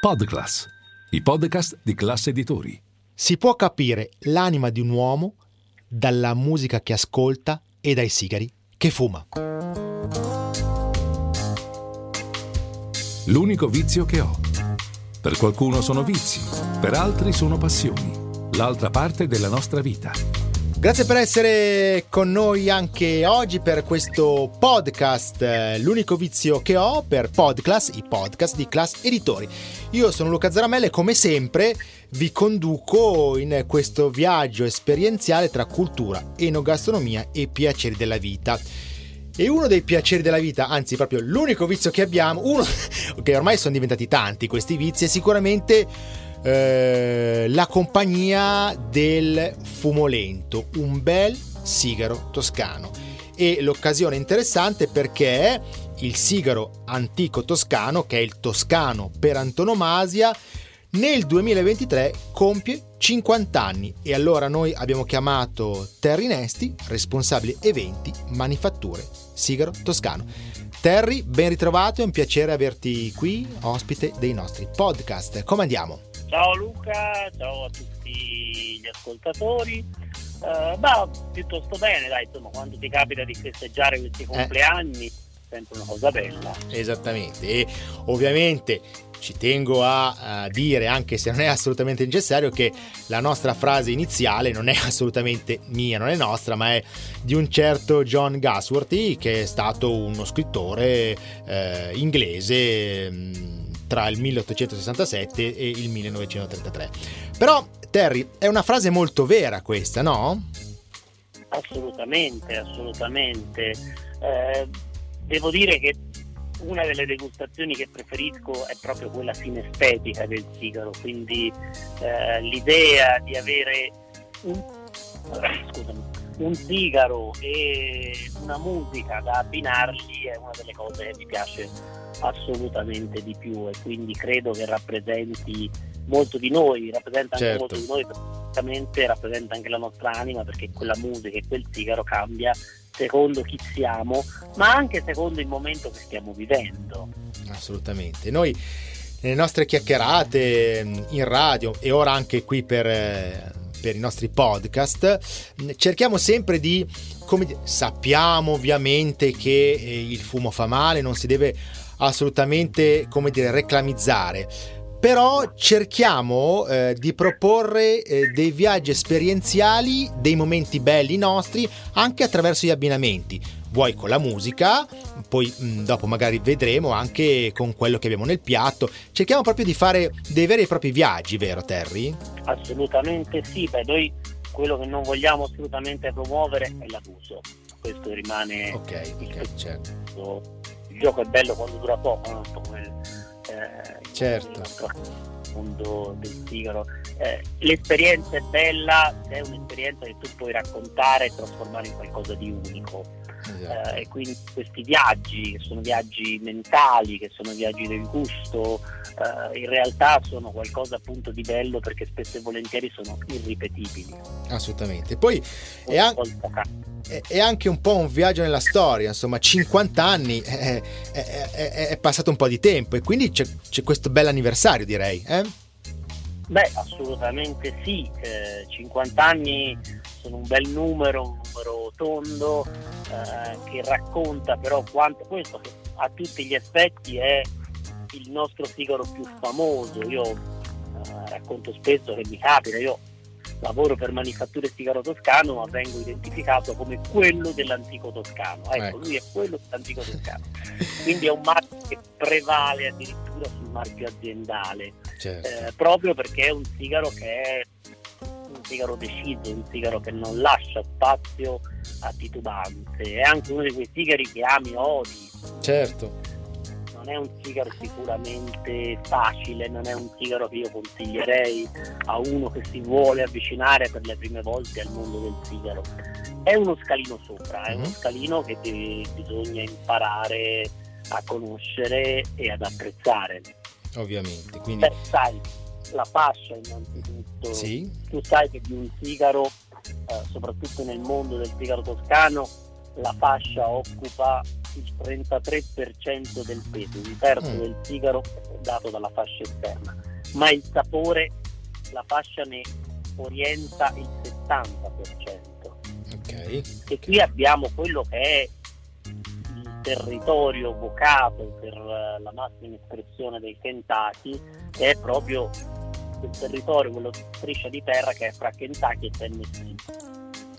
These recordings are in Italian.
Podclass, i podcast di classe editori. Si può capire l'anima di un uomo dalla musica che ascolta e dai sigari che fuma. L'unico vizio che ho. Per qualcuno sono vizi, per altri sono passioni. L'altra parte della nostra vita. Grazie per essere con noi anche oggi per questo podcast, eh, l'unico vizio che ho per Podclass, i podcast di Class Editori. Io sono Luca Zaramella e come sempre vi conduco in questo viaggio esperienziale tra cultura, enogastronomia e piaceri della vita. E uno dei piaceri della vita, anzi proprio l'unico vizio che abbiamo, uno che ormai sono diventati tanti questi vizi, è sicuramente eh, la compagnia del fumo lento, un bel sigaro toscano. E l'occasione è interessante perché il sigaro antico toscano, che è il toscano per antonomasia, nel 2023 compie 50 anni e allora noi abbiamo chiamato Terry Nesti, responsabile eventi, manifatture, sigaro toscano. Terry, ben ritrovato, è un piacere averti qui, ospite dei nostri podcast. Come andiamo? Ciao Luca, ciao a tutti gli ascoltatori. Uh, bah, piuttosto bene, dai, insomma, quando ti capita di festeggiare questi eh. compleanni, eh. sempre una cosa bella. Esattamente, e ovviamente ci tengo a, a, dire, anche se non è assolutamente necessario, che la nostra frase iniziale non è assolutamente mia, non è nostra, ma è di un certo John Gasworthy, che è stato uno scrittore eh, inglese. Mh, mm, tra il 1867 e il 1933. Però, Terry, è una frase molto vera questa, no? Assolutamente, assolutamente. Eh, devo dire che una delle degustazioni che preferisco è proprio quella sinestetica del sigaro, quindi eh, l'idea di avere un, scusami, un sigaro e una musica da abbinargli è una delle cose che mi piace assolutamente di più e quindi credo che rappresenti molto di noi, rappresenta anche certo. molto di noi, praticamente rappresenta anche la nostra anima perché quella musica e quel sigaro cambia secondo chi siamo, ma anche secondo il momento che stiamo vivendo. Assolutamente. Noi nelle nostre chiacchierate in radio e ora anche qui per, per i nostri podcast cerchiamo sempre di come sappiamo ovviamente che eh, il fumo fa male, non si deve assolutamente, come dire, reclamizzare. Però cerchiamo eh, di proporre eh, dei viaggi esperienziali, dei momenti belli nostri, anche attraverso gli abbinamenti. Vuoi con la musica, poi mh, mm, dopo magari vedremo anche con quello che abbiamo nel piatto. Cerchiamo proprio di fare dei veri e propri viaggi, vero Terry? Assolutamente sì, beh noi quello che non vogliamo assolutamente promuovere è l'abuso. Questo rimane Ok, ok, certo il gioco è bello quando dura poco, non so come eh, certo. il mondo del sigaro. Eh, l'esperienza è bella se è un'esperienza che tu puoi raccontare e trasformare in qualcosa di unico. Esatto. Eh, e quindi questi viaggi, che sono viaggi mentali, che sono viaggi del gusto, eh, in realtà sono qualcosa appunto di bello perché spesso e volentieri sono irripetibili. Assolutamente. Poi è, an- è, anche un po' un viaggio nella storia, insomma 50 anni è, è, è passato un po' di tempo e quindi c'è, c'è questo bell'anniversario direi. Eh? Beh, assolutamente sì, eh, 50 anni sono un bel numero, un numero tondo eh, che racconta però quanto questo a tutti gli effetti è il nostro sigaro più famoso. Io eh, racconto spesso che mi capita, io lavoro per Manifatture Sigaro Toscano, ma vengo identificato come quello dell'antico toscano. Ecco, ecco. lui è quello dell'antico toscano. Quindi è un marchio che prevale addirittura sul marchio aziendale, certo. eh, proprio perché è un sigaro che è un sigaro deciso, un sigaro che non lascia spazio a titubanze. È anche uno di quei sigari che ami odi. Certo non è un sigaro sicuramente facile, non è un sigaro che io consiglierei a uno che si vuole avvicinare per le prime volte al mondo del sigaro. È uno scalino sopra, è uno mhm. scalino che bisogna imparare a conoscere e ad apprezzare. Ovviamente. Quindi... Beh, sai, la fascia innanzitutto. Sì. Tu sai che di un sigaro, eh, soprattutto nel mondo del sigaro toscano, la fascia occupa il 33% del peso, un terzo mm. del sigaro dato dalla fascia esterna, ma il sapore la fascia ne orienta il 70%. Okay. E qui abbiamo quello che è territorio vocato per la massima espressione del Kentucky, che è proprio quel territorio, quello striscia di terra che è fra Kentucky e Tennessee.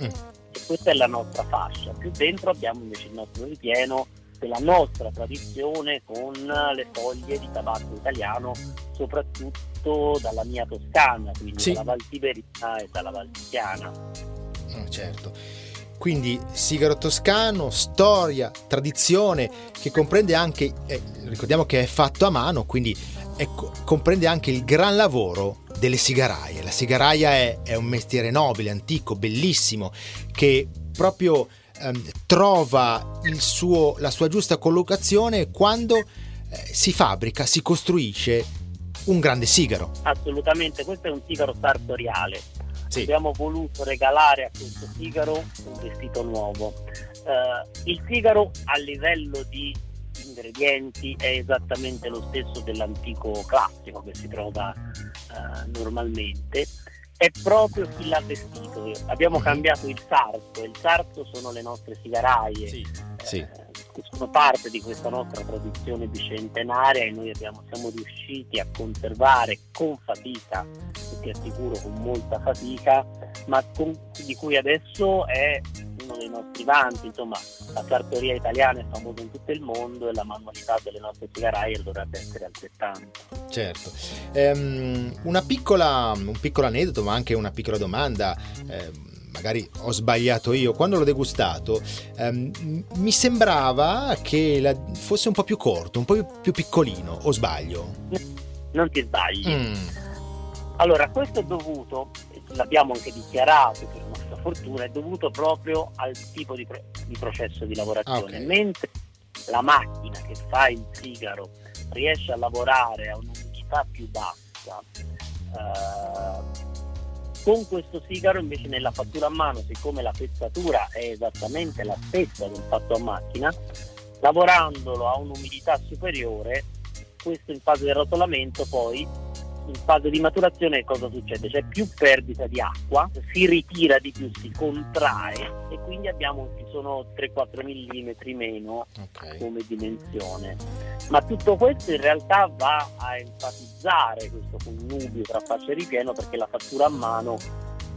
Mm. E questa è la nostra fascia. Più dentro abbiamo invece il nostro ripieno della nostra tradizione con le foglie di tabacco italiano, soprattutto dalla mia Toscana, quindi sì. dalla Val Tiberina e dalla Val Tiziana. Oh, certo. Quindi sigaro toscano, storia, tradizione, che comprende anche, eh, ricordiamo che è fatto a mano, quindi ecco, comprende anche il gran lavoro delle sigaraie. La sigaraia è, è un mestiere nobile, antico, bellissimo, che proprio ehm, trova suo, la sua giusta collocazione quando eh, si fabbrica, si costruisce un grande sigaro. Assolutamente, questo è un sigaro sartoriale. Sì. Abbiamo voluto regalare a questo sigaro un vestito nuovo. Uh, il sigaro a livello di ingredienti è esattamente lo stesso dell'antico classico che si trova uh, normalmente è proprio chi l'ha vestito. Abbiamo mhm. cambiato il sarto, il sarto sono le nostre sigaraie, sì, eh, sì. sono parte di questa nostra tradizione bicentenaria e noi abbiamo, siamo riusciti a conservare con fatica, ti assicuro con molta fatica, ma con, di cui adesso è uno dei nostri vanti, insomma la sartoria italiana è famosa in tutto il mondo e la manualità delle nostre sigaraie dovrebbe essere altrettanto. Certo, ehm, una piccola, un piccolo aneddoto ma anche una piccola domanda. Ehm, magari ho sbagliato io, quando l'ho degustato ehm, mi sembrava che la, fosse un po' più corto, un po' più piccolino, o sbaglio? Non ti sbagli. Mm. Allora, questo è dovuto, l'abbiamo anche dichiarato per nostra fortuna, è dovuto proprio al tipo di, pro- di processo di lavorazione. Okay. Mentre la macchina che fa il sigaro riesce a lavorare a un'umidità più bassa, eh, con questo sigaro invece nella fattura a mano, siccome la pezzatura è esattamente la stessa del fatto a macchina, lavorandolo a un'umidità superiore, questo in fase di arrotolamento poi in fase di maturazione cosa succede? C'è più perdita di acqua, si ritira di più, si contrae e quindi abbiamo, ci sono 3-4 mm meno okay. come dimensione. Ma tutto questo in realtà va a enfatizzare questo connubio tra fascia e ripieno perché la fattura a mano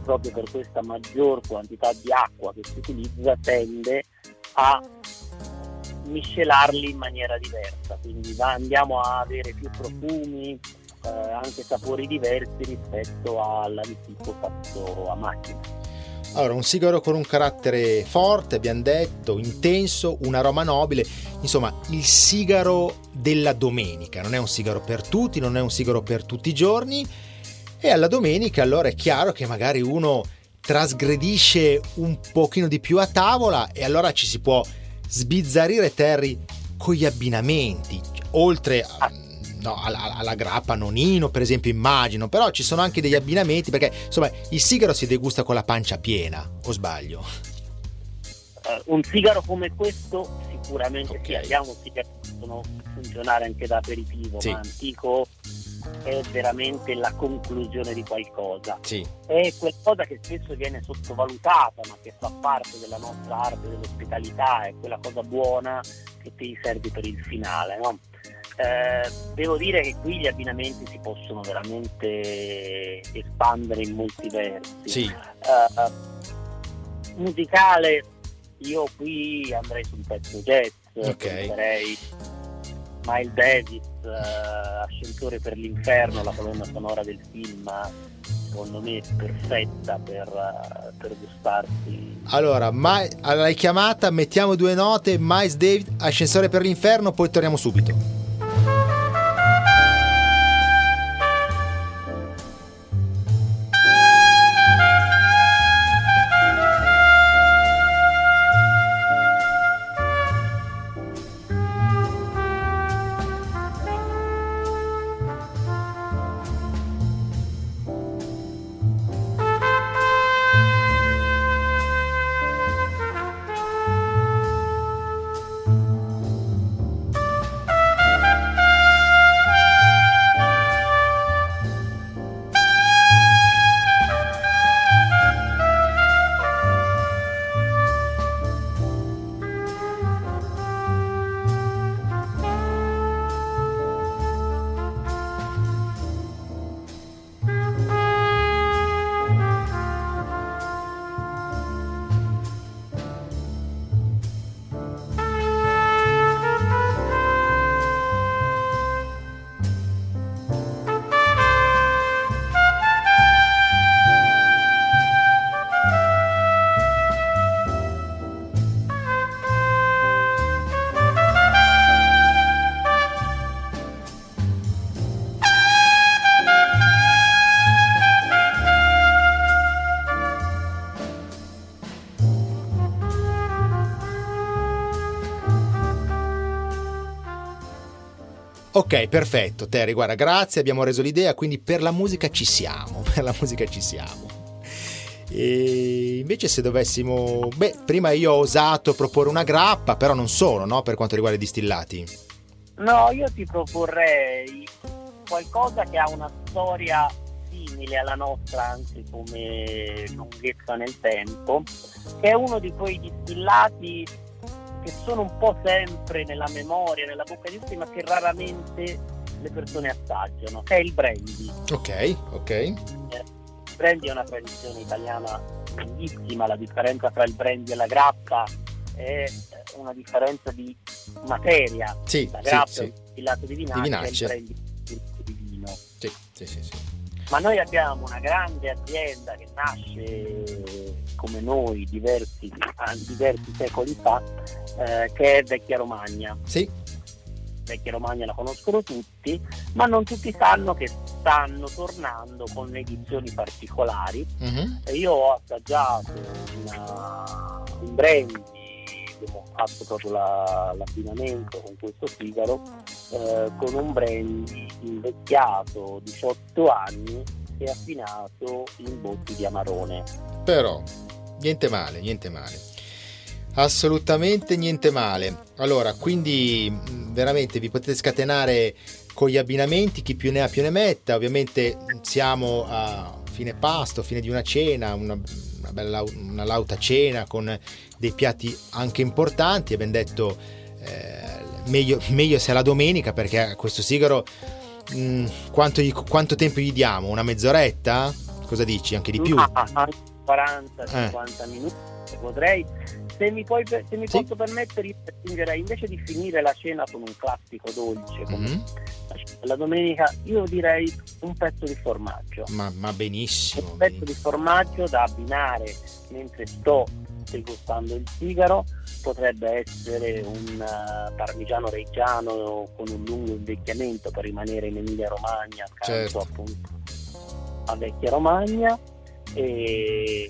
proprio per questa maggior quantità di acqua che si utilizza tende a miscelarli in maniera diversa, quindi va, andiamo a avere più profumi, eh, anche sapori diversi rispetto all'antico fatto a macchina. Allora, un sigaro con un carattere forte, abbiamo detto, intenso, un aroma nobile, insomma, il sigaro della domenica. Non è un sigaro per tutti, non è un sigaro per tutti i giorni. E alla domenica allora è chiaro che magari uno trasgredisce un pochino di più a tavola e allora ci si può sbizzarrire Terry con gli abbinamenti, oltre a no, alla, alla, grappa nonino, per esempio, immagino, però ci sono anche degli abbinamenti perché insomma il sigaro si degusta con la pancia piena, o sbaglio? Uh, un sigaro come questo sicuramente okay. sì, abbiamo sigari che possono funzionare anche da aperitivo, sì. ma antico è veramente la conclusione di qualcosa. Sì. È qualcosa che spesso viene sottovalutata, ma che fa parte della nostra arte dell'ospitalità, è quella cosa buona che ti serve per il finale. No? Eh, devo dire che qui gli abbinamenti si possono veramente espandere in molti versi. Sì. Eh, musicale, io qui andrei sul pezzo jazz, okay. penserei Miles Davis, uh, Ascensore per l'inferno, la colonna sonora del film, secondo me è perfetta per, uh, per gustarsi. Allora, mai, l'hai chiamata, mettiamo due note, Miles Davis, Ascensore per l'inferno, poi torniamo subito. Ok, perfetto, Terry, guarda, grazie, abbiamo reso l'idea, quindi per la musica ci siamo, per la musica ci siamo. E invece se dovessimo... Beh, prima io ho osato proporre una grappa, però non solo, no? Per quanto riguarda i distillati. No, io ti proporrei qualcosa che ha una storia simile alla nostra, anche come lunghezza nel tempo, che è uno di quei distillati che sono un po' sempre nella memoria, nella bocca di tutti, ma che raramente le persone assaggiano, che è il brandy. Ok, ok. Eh, il brandy è una tradizione italiana bellissima, la differenza tra il brandy e la grappa è una differenza di materia. Sì, la grappa sì, sì. è un distillato di vinaccia, di vinaccia. e il brandy di vino. Sì, sì, sì, sì. Ma noi abbiamo una grande azienda che nasce come noi diversi, diversi secoli fa, eh, che è Vecchia Romagna. Sì. Vecchia Romagna la conoscono tutti, ma non tutti sanno che stanno tornando con edizioni particolari. Uh-huh. io ho assaggiato una, un brandy abbiamo fatto proprio la, l'abbinamento con questo sigaro eh, con un brandy invecchiato 18 anni e affinato in botti di amarone. Però, niente male, niente male. Assolutamente niente male. Allora, quindi veramente vi potete scatenare con gli abbinamenti, chi più ne ha più ne metta. Ovviamente siamo a fine pasto, fine di una cena, una, una bella una lauta cena con dei piatti anche importanti. Abbiamo detto eh, meglio, meglio se è la domenica perché questo sigaro mh, quanto, quanto, tempo gli diamo? Una mezz'oretta? Cosa dici? Anche di più? 40-50 eh. minuti potrei se mi, puoi, se mi sì. posso permettere io aggiungerei invece di finire la cena con un classico dolce come mm-hmm. la domenica io direi un pezzo di formaggio ma, ma benissimo un pezzo benissimo. di formaggio da abbinare mentre sto degustando il sigaro potrebbe essere un uh, parmigiano reggiano con un lungo invecchiamento per rimanere in Emilia Romagna accanto certo. appunto a Vecchia Romagna e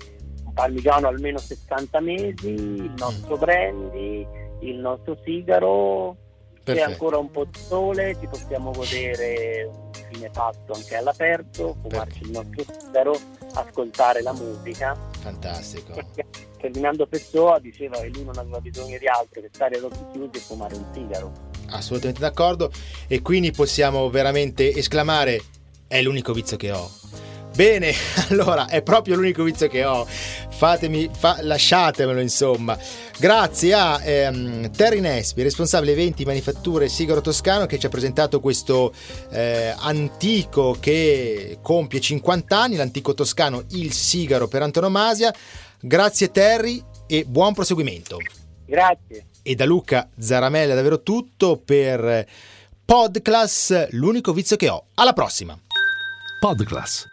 parmigiano almeno 60 mesi, il nostro brandy, il nostro sigaro, Perfetto. c'è ancora un po' di sole, ci possiamo godere un fine pasto anche all'aperto, fumarci il nostro sigaro, ascoltare la musica. Fantastico. Ferdinando Pessoa diceva che lui non aveva bisogno di altro che stare ad occhi chiusi e fumare un sigaro. Assolutamente d'accordo e quindi possiamo veramente esclamare è l'unico vizio che ho Bene, allora è proprio l'unico vizio che ho. Fatemi, fa, lasciatemelo insomma. Grazie a ehm, Terry Nespi, responsabile eventi, manifatture Sigaro Toscano, che ci ha presentato questo eh, antico che compie 50 anni, l'antico toscano, il sigaro per antonomasia. Grazie Terry e buon proseguimento. Grazie. E da Luca Zaramella è davvero tutto per Podclass, l'unico vizio che ho. Alla prossima. Podclass